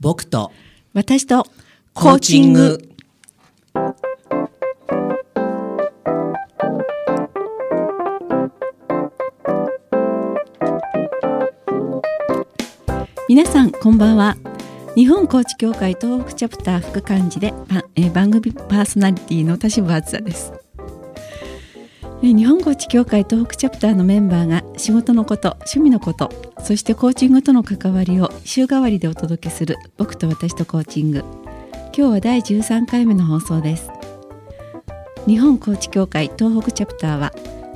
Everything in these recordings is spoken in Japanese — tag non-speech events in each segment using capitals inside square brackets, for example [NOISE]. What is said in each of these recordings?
僕と。私と。コーチング。皆さんこんばんは。日本コーチ協会東北チャプター副幹事で、えー番組パーソナリティの田渋梓です。えー日本コーチ協会東北チャプターのメンバーが仕事のこと趣味のことそしてコーチングとの関わりを週替わりでお届けする僕と私とコーチング。今日は第13回目の放送です。日本コーチ協会東北チャプターは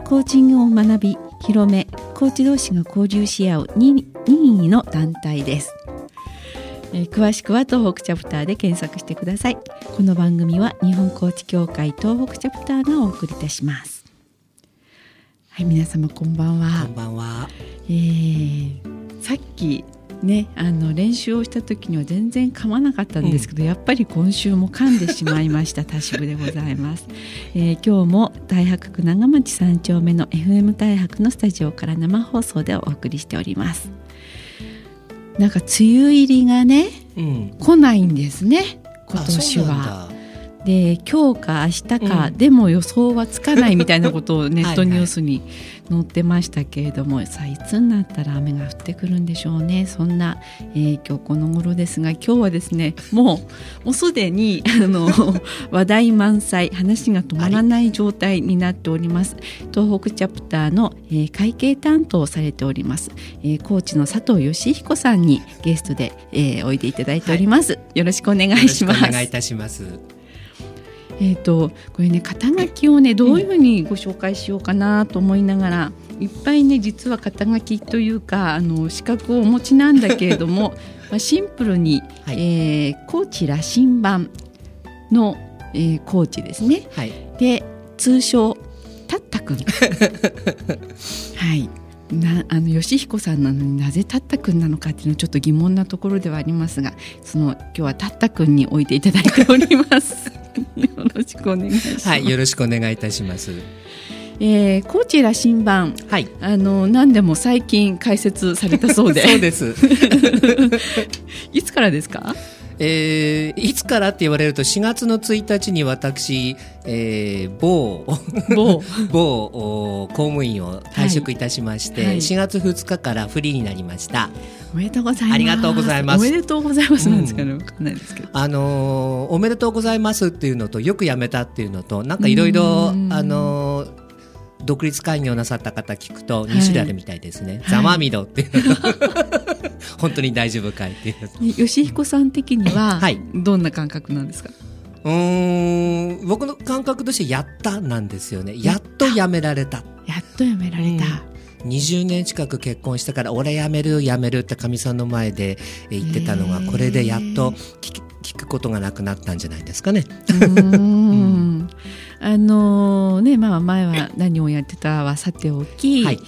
コーチングを学び広めコーチ同士が交流し合う任意の団体です、えー詳しくは東北チャプターで検索してください。この番組は日本コーチ協会東北チャプターがお送りいたします。はい皆様こんばんは。こんばんは。えーさっきねあの練習をした時には全然噛まなかったんですけど、やっぱり今週も噛んでしまいました。田渋でございます、[LAUGHS] えー今日も大白区長町三丁目の FM 大白のスタジオから生放送でお送りしております。なんか梅雨入りがねうん。来ないんですね今あ年はだで今日か明日か、うん。でも予想はつかないみたいなことを [LAUGHS] ネットはいはい。ニュースに載ってましたけれどもさあいつになったら雨が降ってくるんでしょうね。そんな、えー今日この頃ですが今日はですねもうもうすでにあの [LAUGHS] 話題満載話が止まらない状態になっております。東北チャプターの、えー会計担当をされております、えーコーチの佐藤義彦さんにゲストで、えーおいでいただいております、よろしくお願いします。よろくお願いいたします。えー、とこれね肩書きをねどういうふうにご紹介しようかなと思いながら、いっぱいね実は肩書きというかあの資格をお持ちなんだけれども [LAUGHS] まあシンプルに、はい。えーコーチ羅針盤の、えーコーチですね。はい。で通称たったくん。[LAUGHS] はいなあの吉彦さんなのになぜたったくんなのかっていうのはちょっと疑問なところではありますがその今日はたったくんに置いていただいております [LAUGHS] よろしくお願いします、はい。よろしくお願いいたします。えー、コーチ羅針盤はい。あの何でも最近開設されたそうで [LAUGHS] そうです。[LAUGHS] いつからですか？えーいつからって言われると4月の1日に私、えー某某。某 [LAUGHS] お公務員を退職いたしまして、はいはい。4月2日からフリーになりました。おめでとうございます。ありがとうございます。おめでとうございます。なんですかね、わかんないですけど。あのーおめでとうございますっていうのとよく辞めたっていうのとなんかいろいろうん。あのー独立開業なさった方聞くとはい2種類あるみたいですね、はい。ざまみろっていうのと本当に大丈夫かいっていう。[LAUGHS] 吉彦さん的にははい。どんな感覚なんですか、うーん僕の感覚としてやったなんですよね。やっと辞められた。やっとやめられた、20年近く結婚したから俺辞める辞めるってかみさんの前でえー言ってたのがこれでやっと聞くことがなくなったんじゃないですかね。うーん [LAUGHS] あのねまあ前は何をやってたはさておき、はい。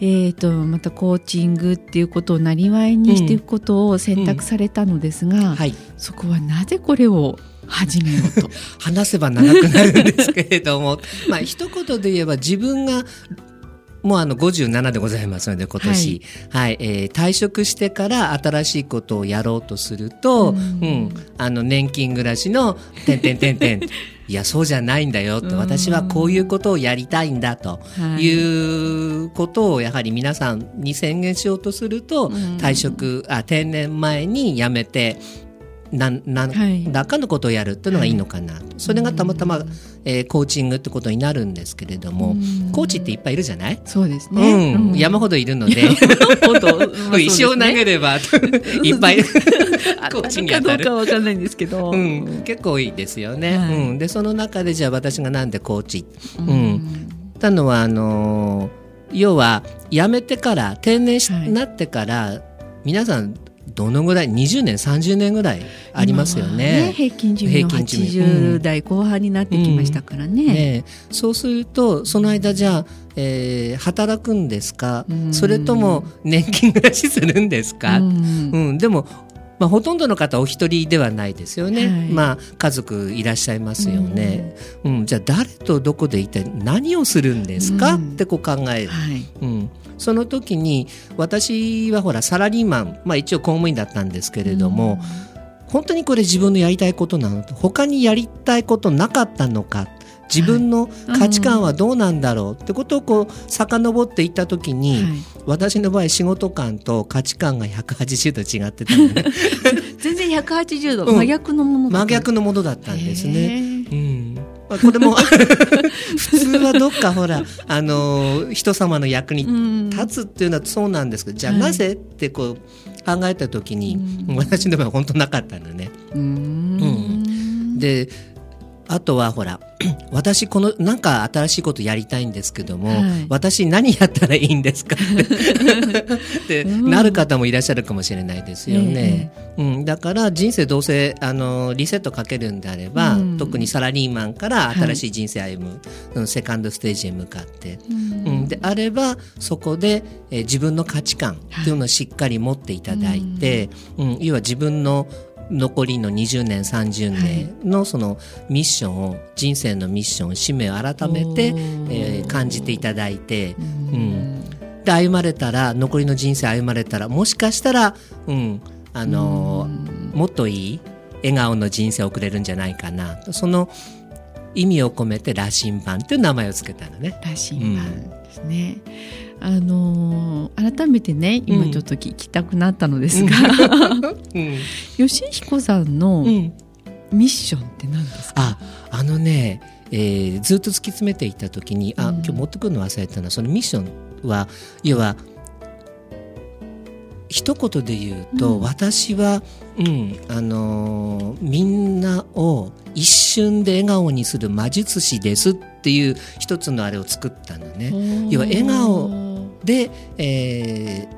えー、とまたコーチングっていうことをなりわいにしていくことを選択されたのですが、はい。そこはなぜこれを始めようと？[LAUGHS] 話せば長くなるんですけれども。[LAUGHS] まあ一言で言えば自分がもうあの57でございますので今年、はい。えー退職してから新しいことをやろうとすると、ううんん。あの年金暮らしの「てんてんてんてん」いやそうじゃないんだよとうん。私はこういうことをやりたいんだとはい。いうことをやはり皆さんに宣言しようとするとうん。退職あ定年前に辞めてなんなんはい。らかのことをやるっていうのがいいのかな。と、それがたまたま、えーコーチングってことになるんですけれども、うん。コーチっていっぱいいるじゃない、そうですうね。ん。うん。山ほどいるのでほど。[LAUGHS] まあそうです石を投げねれば [LAUGHS] いっぱいコーチに当たる。かどうか。わかんないんですけど。うん、結構多いですよね、はい。うん、でその中でじゃあ私がなんでコーチ？うん。うん。たのはあのー要は辞めてから定年し、はい。なってから皆さんどのぐらい20年30年ぐらいありますよ今はね。平均寿命平均寿命。80代後半になってきましたからね。ね、そうするとその間じゃあ、えー働くんですか、うん。それとも年金暮らしするんですか、うん。うん、でも、まあ、ほとんどの方お一人ではないですよね、はい。まあ、家族いらっしゃいますよね、うん。じゃあ誰とどこで一体何をするんですか、うん。ってこう考える、はい。うん、その時に私はほらサラリーマン、まあ、一応公務員だったんですけれども、本当にこれ自分のやりたいことなの他にやりたいことなかったのか自分の価値観はどうなんだろうってことをこう遡っていった時に、はい、私の場合仕事観と価値観が180度違ってたのね。[LAUGHS] 全然180度、真逆のもの真逆のものだったんですね。うん。まあ、これも [LAUGHS] 普通はどっかほらあの人様の役に立つっていうのはそうなんですけどじゃあなぜってこう考えた時に私の場合は本当なかったのね。うん、であとはほら [CLEARS THROAT] 私このなんか新しいことやりたいんですけども、はい、私何やったらいいんですか？[LAUGHS] って [LAUGHS] なる方もいらっしゃるかもしれないですよね。えー、うん、だから人生どうせあのリセットかけるんであれば、うん、特にサラリーマンから新しい人生歩む、はい、セカンドステージへ向かって、うん、うん、であればそこで、えー、自分の価値観っていうのをしっかり持っていただいて、うん、要は自分の残りの20年30年のそのミッションを、人生のミッション使命を改めて、えー、感じていただいて、うん、で歩まれたら残りの人生歩まれたらもしかしたら、うんあのー、もっといい笑顔の人生を送れるんじゃないかな。その意味を込めて羅針盤という名前を付けたのね。羅針盤ですね、うんあのー、改めてね今ちょっと聞きたくなったのですが、うん、[LAUGHS] 吉彦さんのミッションって何ですか、ああのね、えー、ずっと突き詰めていた時に、あ今日持ってくるの忘れた。のはそのミッションは要は一言で言うと、うん、私は、うん。あのー、みんなを一瞬で笑顔にする魔術師ですっていう一つのあれを作ったのね。要は笑顔で、え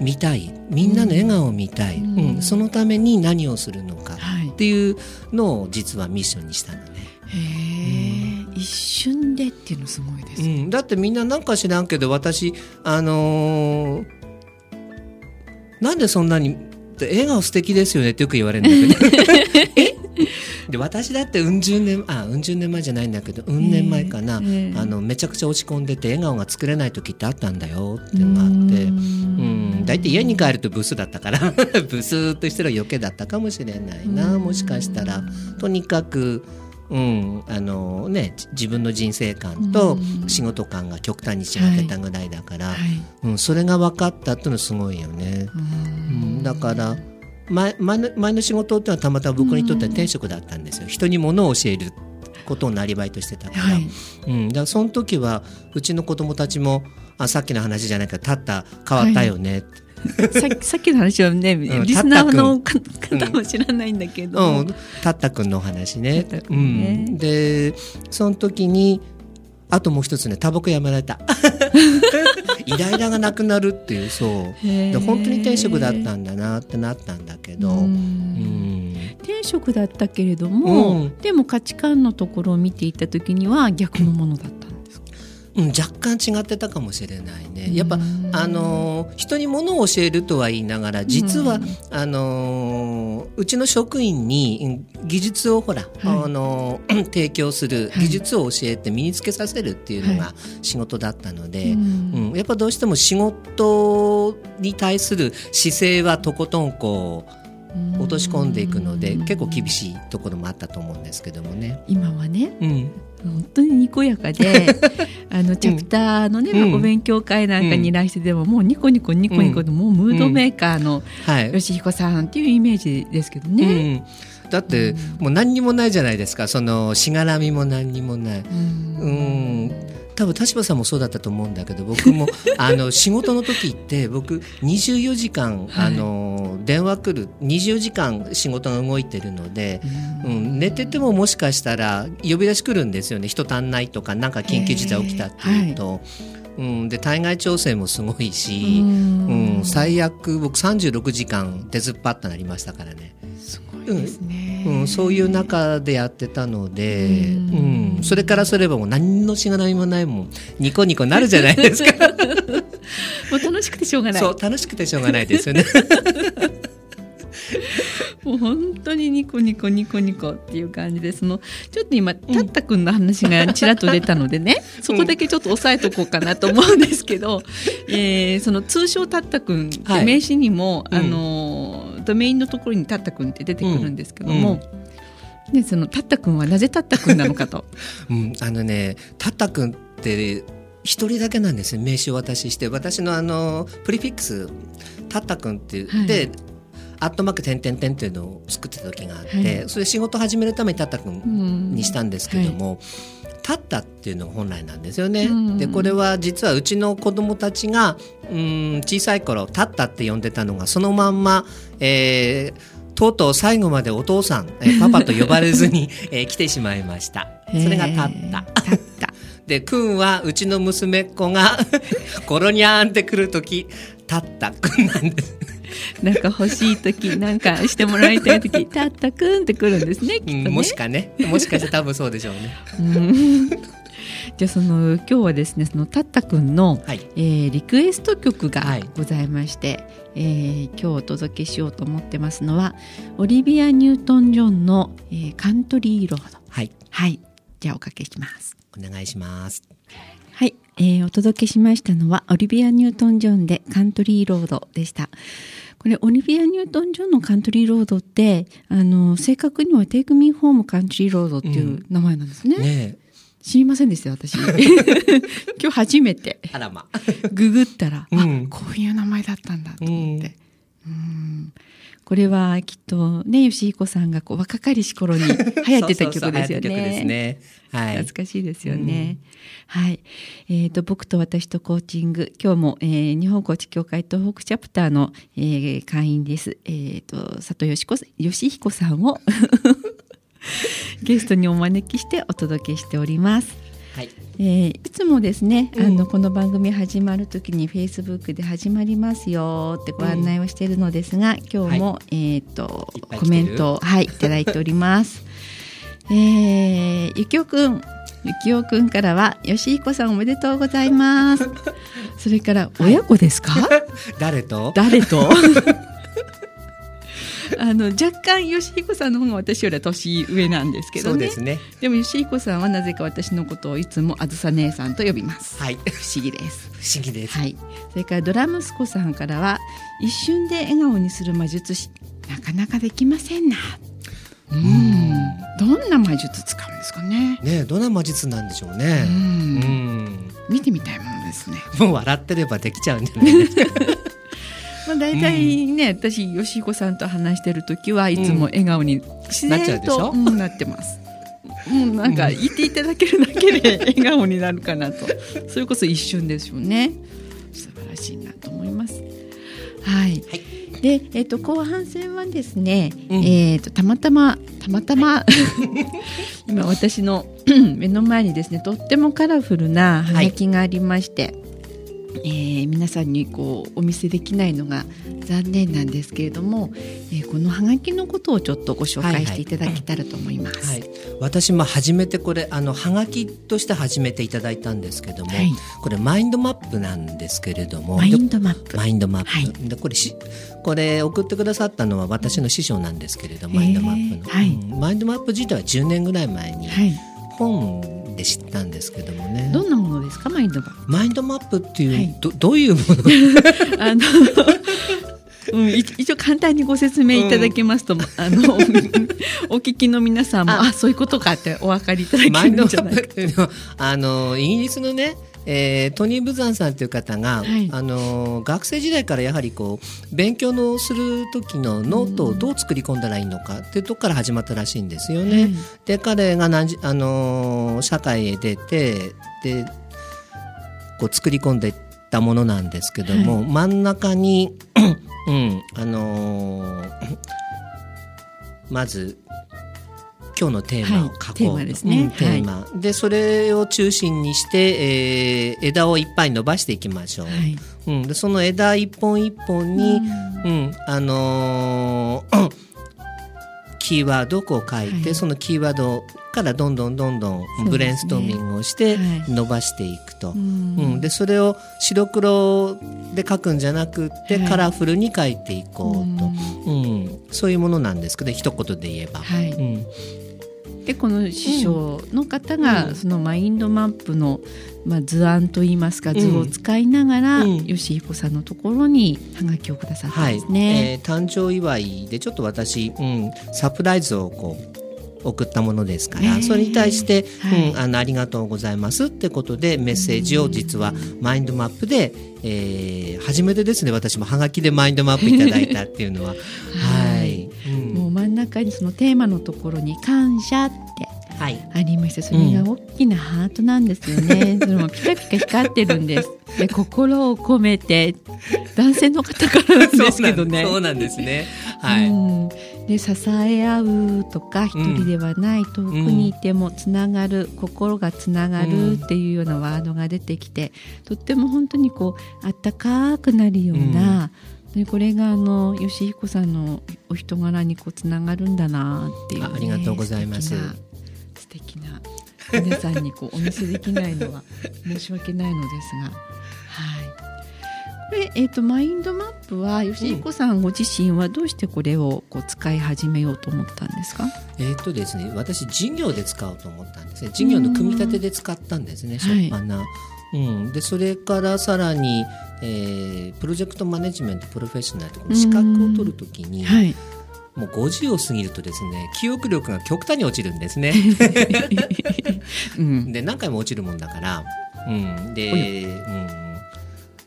ー、見たい。みんなの笑顔を見たい、うん、うん、そのために何をするのか。っていうのを実はミッションにしたのね。へえ、うん、一瞬でっていうのすごいです、ね、うん、だってみんななんか知らんけど私あのー、なんでそんなに笑顔素敵ですよねってよく言われるんだけど。え [LAUGHS] で私だってうん十年あうん十年前じゃないんだけどうん年前かな、えー、あのめちゃくちゃ落ち込んでて笑顔が作れない時ってあったんだよっていうのがあって。うん。大体家に帰るとブスだったから [LAUGHS] ブスーとしては余計だったかもしれないなもしかしたら。とにかくうんあのね、自分の人生観と仕事観が極端に違ってたぐらいだから、はいうん、それが分かったっていうのはすごいよね。うん、だから前前の前の仕事っていうのはたまたま僕にとっては転職だったんですよ。人に物を教えることをなりわいとしてたから、はい、うん、だからその時はうちの子供たちもあさっきの話じゃないけど立った変わったよね、はい。ささっきの話はね、リスナーの方も知らないんだけど、うん、たったくんのお話ね、ね、うん、でその時にあともう一つねタバコやめられた。[LAUGHS] イライラがなくなるっていうそう。で本当に転職だったんだなってなったんだけど、うん、転職だったけれども、うん、でも価値観のところを見ていた時には逆のものだったうん、若干違ってたかもしれないね。やっぱあの人にものを教えるとは言いながら実はあのうちの職員に技術をほら、はい、あの [CLEARS THROAT] 提供する技術を教えて身につけさせるっていうのが仕事だったので、はい、うん、やっぱどうしても仕事に対する姿勢はとことんこう。落とし込んでいくので結構厳しいところもあったと思うんですけどもね。今はね、うん、本当ににこやかで [LAUGHS] あのチャプターのね、うん、お勉強会なんかにいらしてでも、もうニコニコニコニコで、もうムードメーカーの吉彦さんっていうイメージですけどね。だって、もう何にもないじゃないですか。そのしがらみも何にもない。うん多分立場さんもそうだったと思うんだけど僕も [LAUGHS] あの仕事の時って僕24時間、はい、あの電話来る24時間仕事が動いてるので、うん、寝ててももしかしたら呼び出し来るんですよね。人足んないとかなんか緊急事態起きたっていうと。うん、で対外調整もすごいし、うん、最悪僕36時間出ずっぱったなりましたからね。ですね、うん、そういう中でやってたので、うん、それからすればもう何のしがらみもないもん。ニコニコなるじゃないですか。[LAUGHS] もう楽しくてしょうがない。そう楽しくてしょうがないですよね。[LAUGHS] もう本当にニコニコニコニコっていう感じでそのちょっと今たったくんの話がちらっと出たのでね、うん、そこだけちょっと押さえとこうかなと思うんですけど、えー、その通称たったくんって名刺にも、はい、あのドメインのところにタッタ君って出てくるんですけども、でそのタッタ君はなぜタッタ君なのかと。[LAUGHS] うん、あのねタッタ君って一人だけなんですよ名刺をお渡しして。私のあのプリフィックスタッタ君って言って、アットマーク点点点っていうのを作ってた時があって、はい。それ仕事始めるためにタッタ君うんにしたんですけども、タッタっていうのが本来なんですよね。うんでこれは実はうちの子供たちがうん小さい頃タッタって呼んでたのがそのまんま、えーとうとう最後までお父さん、えー [LAUGHS] パパと呼ばれずに、えー来てしまいました。それがタッタ。えータッタ。[LAUGHS] で、くんはうちの娘っ子が [LAUGHS] コロニャーンって来るとき、タッタくんなんです。なんか欲しい時なんかしてもらいたい時タッタくんってくるんですねきっとね。うんもしかね、もしかして多分そうでしょうね。うん [LAUGHS] じゃあその今日はですねそのタッタくんの、はい。えーリクエスト曲がはいございまして、えー今日お届けしようと思ってますのはオリビア・ニュートン・ジョンの、えーカントリー・ロードはい。はいじゃあおかけしますお願いします。はい、えーお届けしましたのはオリビア・ニュートン・ジョンでカントリー・ロードでしたこれオリビア・ニュートン・ジョンのカントリー・ロードってあの正確にはテイク・ミー・ホーム・カントリー・ロードっていう名前なんですね、ね知りませんでした私。[LAUGHS] 今日初めて。え。あらま。ググったら、うん。あこういう名前だったんだと思って、うんこれはきっとね吉彦さんがこう若かりし頃に [LAUGHS] 流行ってた曲ですよね。ね。はい。懐かしいですよね。はい。えっ、と、僕と私とコーチング、今日も、えー日本コーチ協会東北チャプターの、えー会員です。えっ、と、佐藤義子義彦さんを [LAUGHS] ゲストにお招きしてお届けしております。はい。えーいつもですね、うんあのこの番組始まる時にフェイスブックで始まりますよってご案内をしているのですが、今日も、えっ、といっぱい来てる？コメントをはいいただいております。[LAUGHS] えー、ゆきおくん、ゆきおくんからはよしひこさんおめでとうございます。[LAUGHS] それから親子ですか？[LAUGHS] 誰と？誰と？[LAUGHS] あの若干よしひこさんの方が私よりは年上なんですけどねそうで。すね。でもよしひこさんはなぜか私のことをいつもあずさ姉さんと呼びます。はい。不思議です。不思議です。はい。それからドラ息子さんからは一瞬で笑顔にする魔術師なかなかできませんな。うん。どんな魔術使うんですかね。ねえどんな魔術なんでしょうね。う。うんん。見てみたいものですね。[LAUGHS] もう笑ってればできちゃうんじゃないですか。[LAUGHS] まあ大体ね、私よしひこさんと話してる時はいつも笑顔に自なっちゃうんなってます。も [LAUGHS] うなんか言っていただけるだけで笑顔になるかなと。それこそ一瞬ですよね。素晴らしいなと思います。はい。はい。で、えっ、と後半戦はですね、うんえっ、とたまたまたまたま、[LAUGHS] 今私の [CLEARS THROAT] 目の前にですねとってもカラフルなハガキがありまして、えー皆さんにこうお見せできないのが残念なんですけれども、えーこのハガキのことをちょっとご紹介していただけたらと思います。はい、私も初めてこれあのハガキとして始めていただいたんですけども、はい。これマインドマップなんですけれどもマインドマップ。マインドマップ、はい。でこれしこれ送ってくださったのは私の師匠なんですけれども、マインドマップの、はい。うん。マインドマップ自体は10年ぐらい前にはい。本で知ったんですけどもね、どんなものですかマインドマップ。マインドマップっていう、はい。どどういうもの？[LAUGHS] あの [LAUGHS] うん、い一応簡単にご説明いただけますと、あの [LAUGHS] お聞きの皆さんもあそういうことかってお分かりいただマインドマけるんじゃないかあのイギリスのね、えートニー・ブザンさんという方が、はい。あの学生時代からやはりこう勉強のする時のノートをどう作り込んだらいいのかっていうとこから始まったらしいんですよね。はいで彼が何時、あの社会へ出てでこう作り込んでいったものなんですけども、真ん中に、[CLEARS THROAT] うんあのーまず今日のテーマをはい書こう、テーマですね。うんテーマ、でそれを中心にして、えー枝をいっぱい伸ばしていきましょう、はい。うん、でその枝一本一本に、うん。あのー [COUGHS] キーワードをこう書いて、はい。そのキーワードからどんどんどんどんブレインストーミングをしてはい。伸ばしていくと。ううんん、でそれを白黒で書くんじゃなくって、はい。カラフルに書いていこうと、うん。うん。そういうものなんですけど一言で言えば。はい。うんでこの師匠の方がそのマインドマップの、まあ、図案といいますか図を使いながら、うん、吉彦さんのところにはがきをくださったんですね、はい。えー、誕生祝いでちょっと私、うん、サプライズをこう送ったものですから、えー、それに対して、はい、うん、あのありがとうございますってことでメッセージを実はマインドマップで、えー、初めてですね私もはがきでマインドマップいただいたっていうのはは [LAUGHS] 中にそのテーマのところに「感謝」ってありまして、それが大きなハートなんですよね、[LAUGHS] それもピカピカ光ってるんです。で心を込めて男性の方からなんですけどね。そうなんですね。はい、うん、で支え合うとか一人ではない、遠くにいてもつながる、心がつながるっていうようなワードが出てきてとっても本当にこうあったかくなるような、でこれがあの吉彦さんのお人柄にこうつながるんだなっていう、ね、ありがとうございます素敵な皆さんにこうお見せできないのは申し訳ないのですが、はい。これえっ、ー、とマインドマップは吉彦さんご自身はどうしてこれをこう使い始めようと思ったんですか？えっ、とですね、私事業で使おうと思ったんですね。事業の組み立てで使ったんですね。初っ端。はいうん、でそれからさらに、えー、プロジェクトマネジメントプロフェッショナルと資格を取るときに、はい、もう50を過ぎるとですね記憶力が極端に落ちるんですね。うん、で何回も落ちるもんだから、うん、で、うん、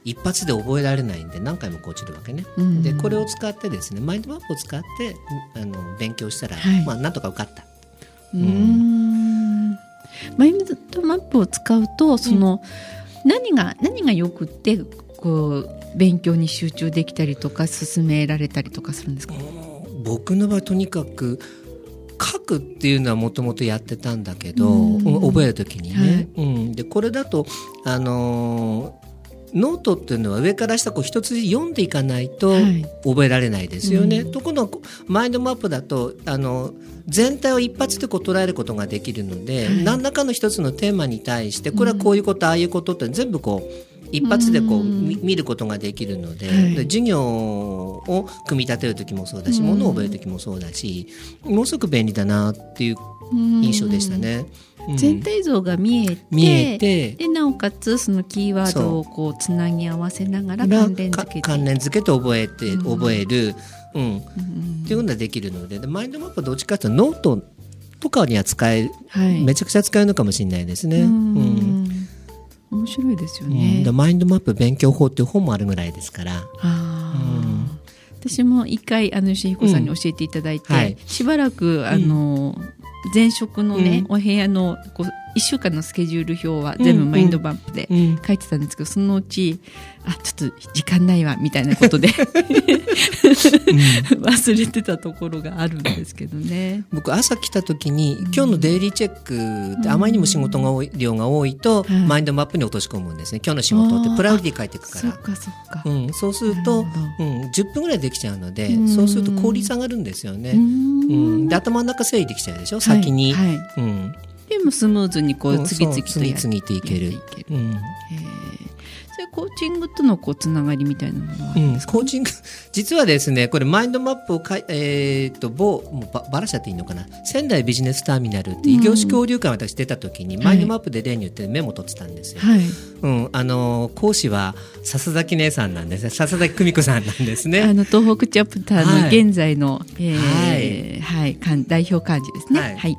一発で覚えられないんで何回も落ちるわけね。うん、でこれを使ってですねマインドマップを使ってあの勉強したら、はい、まあなんとか受かった。うん、マインドマップを使うとその、何が何がよくってこう勉強に集中できたりとか進められたりとかするんですか？僕の場合とにかく書くっていうのはもともとやってたんだけど、うん、覚える時にね、はい、うん、でこれだとあのー、ノートっていうのは上から下こう一つ読んでいかないと覚えられないですよね。はいうん、ところがマインドマップだとあの全体を一発でこう捉えることができるので、はい、何らかの一つのテーマに対してこれはこういうこと、ああいうことって全部こう一発でこう見ることができるので、はい、授業を組み立てる時もそうだしものを覚える時もそうだしものすごく便利だなっていう印象でしたね。全体像が見えて見えて。でなおかつそのキーワードをこうつなぎ合わせながら関連付け関連付けて覚えて、覚える、うん、っていうことができるのでマインドマップはどっちかというとノートとかには使え、はい、めちゃくちゃ使えるのかもしれないですね。うん。面白いですよね、うん、マインドマップ勉強法っていう本もあるぐらいですから。私も一回あの好彦さんに教えていただいて、はい、しばらくあの、前職のね、お部屋のこう1週間のスケジュール表は全部マインドマップで書いてたんですけど、そのうちあちょっと時間ないわみたいなことで [LAUGHS] 忘れてたところがあるんですけどね。僕朝来た時に今日のデイリーチェックってあまりにも仕事が多い量が多いと、マインドマップに落とし込むんですね。今日の仕事ってプライオリティ書いていくから。そかそか、うん、そうすると、うん、10分ぐらいできちゃうのでそうすると効率上がるんですよね。うん、で頭の中整理できちゃうでしょ？先に、はい、うんでもスムーズにこう次々とや次々といける。うん、それコーチングとのこうつながりみたいなものは、うん、コーチング [LAUGHS] 実はですねこれマインドマップをかい、えー、と某もうばばらしちゃっていいのかな？仙台ビジネスターミナルって異業種交流会私出た時に、マインドマップで例によってメモ取ってたんですよ。はい、うん、あの講師は笹崎姉さんなんですね。笹崎久美子さんなんですね。あの東北チャプターの現在の、はい、えー、はい、はい、代表幹事ですね。はい、はい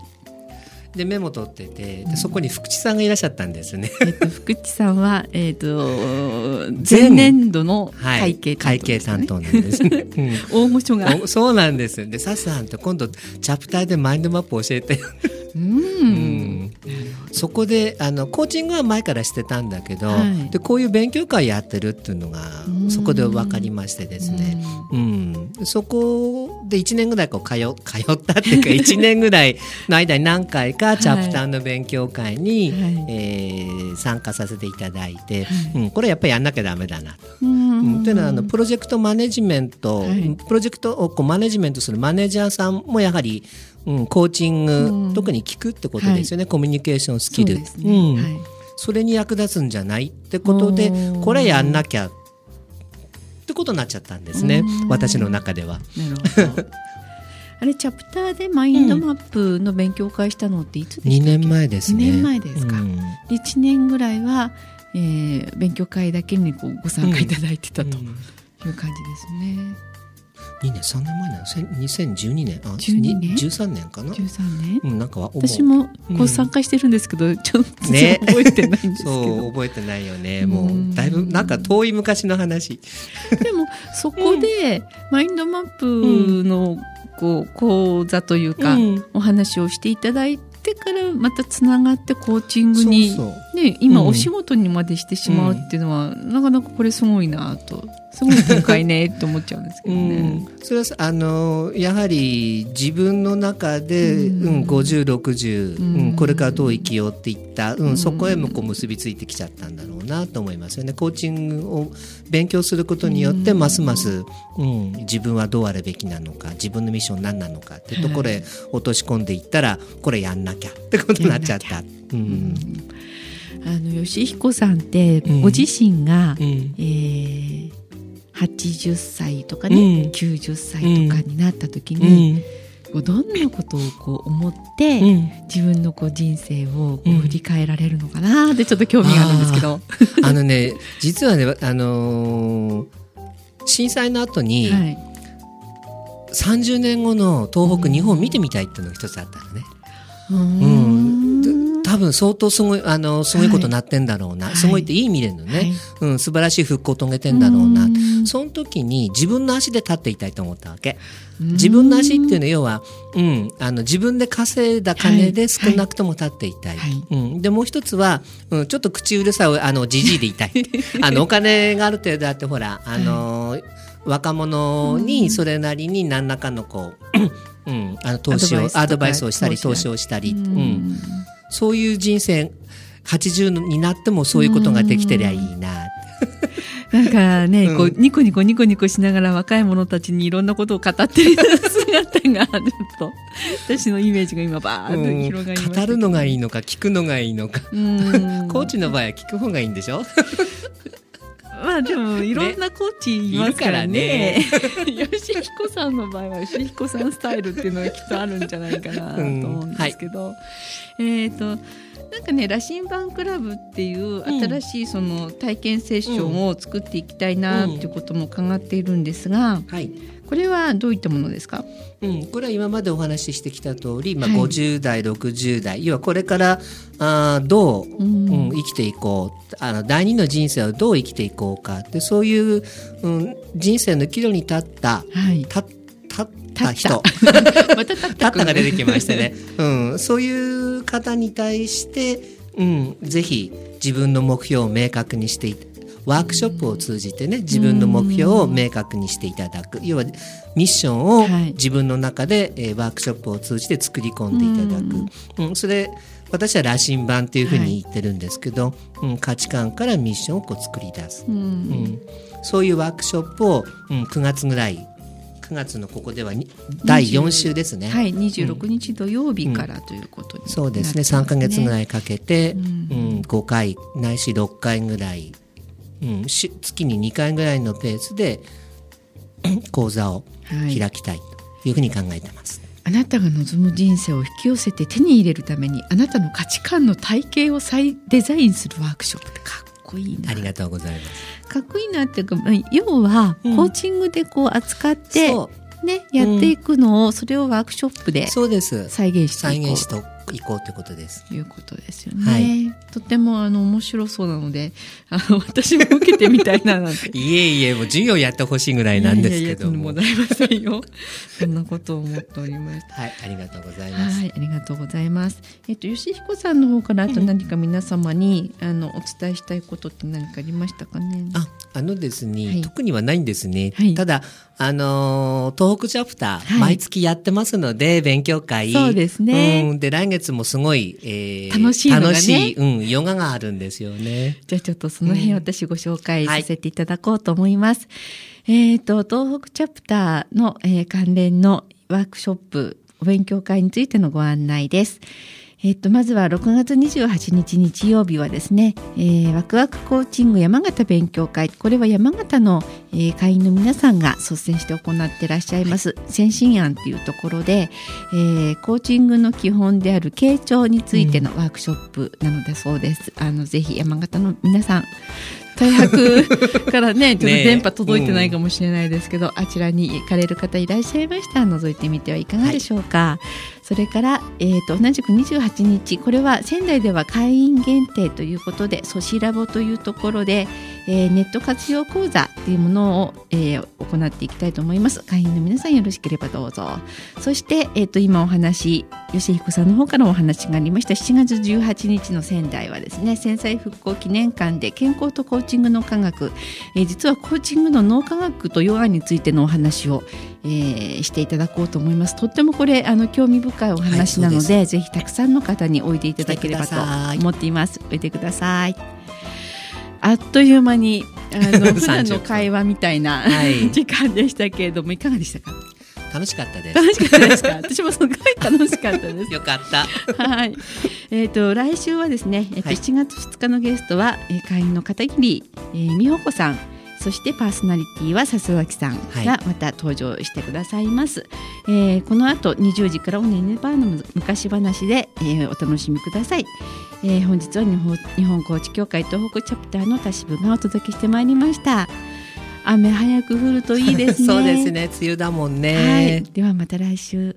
でメモ取っててでそこに福地さんがいらっしゃったんですね。えっと、[LAUGHS] 福地さんは、えっ、と前年度の会計担当、ねはい、会計担当なんですね。うん、[LAUGHS] 大御所がそうなんです。でサさんと今度チャプターでマインドマップ教えて。うん、うんそこであのコーチングは前からしてたんだけど、はい、でこういう勉強会やってるっていうのがそこで分かりましてですね、うん、そこで1年ぐらいこう通 [LAUGHS] 通ったっていうか1年ぐらいの間に何回かチャプターの勉強会に、はい、えー、参加させていただいて、はい、うん、これやっぱりやんなきゃだめだな。と。うん、というのはあのプロジェクトマネジメント、プロジェクトをこうマネジメントするマネージャーさんもやはりうん、コーチング、うん、特に聞くってことですよね、はい、コミュニケーションスキル。そ、ね。うん。はい、それに役立つんじゃないってことでこれやんなきゃってことになっちゃったんですね私の中では。なるほど。[LAUGHS] あれチャプターでマインドマップの勉強会したのっていつでしたっけ、2年前ですね。2年前ですか。うん。で1年ぐらいは、えー勉強会だけにこうご参加いただいてたとうん。いう感じですね、2年3年前なの？せん2012年。あ12年？に13年かな？13年？うんなんか私もこううん参加してるんですけど、ちょっとね。覚えてないんですけど、そう覚えてないよね。もうん。うだいぶなんか遠い昔の話。でもそこでマインドマップのこう講座というか、うん。お話をしていただいてからまたつながってコーチングにね、今うん。お仕事にまでしてしまうっていうのは、なかなかこれすごいなとすごい展開ねって思っちゃうんですけうどね。[LAUGHS] ん、それはあのやはり自分の中で、ううんん5060、うんうん、これからどう生きようっていった、うんうん。そこへもこう結びついてきちゃったんだろうなと思いますよね。コーチングを勉強することによって、うん。ますます、うん、自分はどうあるべきなのか自分のミッション何なのかってところへ落とし込んでいったらこれやんなきゃ [LAUGHS] ってことになっちゃった。うん。あの吉彦さんってうん。ご自身が、うん。えー80歳とかね、うん。90歳とかになった時うに、んこうどんなことをこう思って、うん。自分のこう人生をこううん振り返られるのかなってちょっと興味があるんですけど。あのね実はね、あのー震災の後に、はい。30年後の東北、日本を見てみたいっていうのが一つあったのね。うー。ん多分相当すごい、あの、すごいことになってんだろうな。はい。すごいっていい意味でのね、はい。うん、素晴らしい復興を遂げてんだろうな。ん。その時に自分の足で立っていたいと思ったわけ。自分の足っていうのは要は、うん、あの自分で稼いだ金で少なくとも立っていたい。はい。うん、でもう一つは、うん、ちょっと口うるさいあのじじいでいたい。[LAUGHS] あのお金がある程度あってほらあの、若者にそれなりに何らかのこう、うん、あの投資をアアドバイスをしたり投投資資をしたり、ううんん、そういう人生80になってもそういうことができてりゃいいな。なんかね、うん。こうニコニコニコニコしながら若い者たちにいろんなことを語ってる姿があると私のイメージが今バーッと広がりました語るのがいいいのか聞くのがいいのか。うん。コーチの場合は聞く方がいいんでしょ？まあでもいろんなコーチいますからね。い吉彦 [LAUGHS] さんの場合は吉彦さんスタイルっていうのがきっとあるんじゃないかなと思うんですけど、えっ、となんかね羅針盤クラブっていう新しいその体験セッションを作っていきたいなっていうことも考えているんですが、はい。これはどういったものですか？うん、これは今までお話ししてきた通り、まあ、はい。50代、60代。要はこれからあーどう、うん。うん生きていこう。あの第二の人生をどう生きていこうか。ってそういう、うん、人生の岐路に立ったはい。立立った人。また。[LAUGHS] [LAUGHS] たったが出てきましてね、うん、そういう方に対して、うん、ぜひ自分の目標を明確にしていワークショップを通じてね自分の目標を明確にしていただく。要はミッションをはい。自分の中で、えーワークショップを通じて作り込んでいただく、うん、それ私は羅針盤っていうふうに言ってるんですけど、うん、価値観からミッションをこう作り出す、うん。うん、そういうワークショップを、うん、9月ぐらい9月のここではに第4週ですね。はい、26日土曜日からということになってます、そうですね3ヶ月ぐらい。いかけて、ううんん5回ないし6回ぐらい、うん、し月に2回ぐらいのペースで講座をはい開きたいというふうに考えてます。あなたが望む人生を引き寄せて手に入れるためにあなたの価値観の体系を再デザインするワークショップこいいな。ありがとうございます。かっこいいなっていうかまあ要はうん。コーチングでこう扱って、そね、やっていくのをそれをワークショップでうそうです。再現していこう。再現していこうということです。ということですよね。はいとてもあの面白そうなのであの私も受けてみたいななんて [LAUGHS] いえいえ、もう授業やってほしいぐらいなんですけども。いやいやいやとんでもございませんよ。[LAUGHS] そんなことを思っておりました。はい、ありがとうございます。はい、ありがとうございます。えっと吉彦さんの方からあと何か皆様に、あのお伝えしたいことって何かありましたかね？あ、あのですね、はい特にはないんですね。はいただ、あのー東北チャプター、はい毎月やってますので、勉強会。そうですねうん、で、来月もすごい、えー楽しいね楽しい、うん、ヨガがあるんですよね。じゃあちょっとその辺私ご紹介させていただこうと思います。えっ、と東北チャプターの、えー関連のワークショップお勉強会についてのご案内です。えっと、まずは6月28日日曜日はですね、えー、ワクワクコーチング山形勉強会。これは山形の、えー、会員の皆さんが率先して行ってらっしゃいます、はい、先進案というところで、えー、コーチングの基本である傾聴についてのワークショップなのだそうです。うん、あのぜひ山形の皆さん大白 [LAUGHS] からねちょっと電波届いてないかもしれないですけど、ねうん、あちらに行かれる方いらっしゃいましたら覗いてみてはいかがでしょうか。はいそれから、えーと、同じく28日これは仙台では会員限定ということでソシラボというところで、えー、ネット活用講座というものを、えー、行っていきたいと思います。会員の皆さんよろしければどうぞ。そして、えーと、今お話吉彦さんの方からお話がありました7月18日の仙台はですね戦災復興記念館で健康とコーチングの科学、えー、実はコーチングの脳科学とヨガについてのお話を、えー、していただこうと思います。とってもこれあの興味深いお話なのではい、ぜひたくさんの方においでいただければと思っています。おいでくださいあっという間にあの [LAUGHS] 普段の会話みたいな [LAUGHS] 時間でしたけれどもいかがでしたか？楽しかったです。楽しかったですか？[LAUGHS] 私もすごい楽しかったです。よかった。はい。えっ、ー、と来週はですね、えっ、ー、と7月2日のゲストは、えー、会員の片桐、えー、美穂子さん。そしてパーソナリティは笹崎さんがまた登場してくださいます、はい、えー、この後20時からおねねばーの昔話で、えー、お楽しみください、えー、本日は日本日本コーチ協会東北チャプターの田渋がお届けしてまいりました。雨早く降るといいですね。[LAUGHS] そうですね。梅雨だもんね、はい、ではまた来週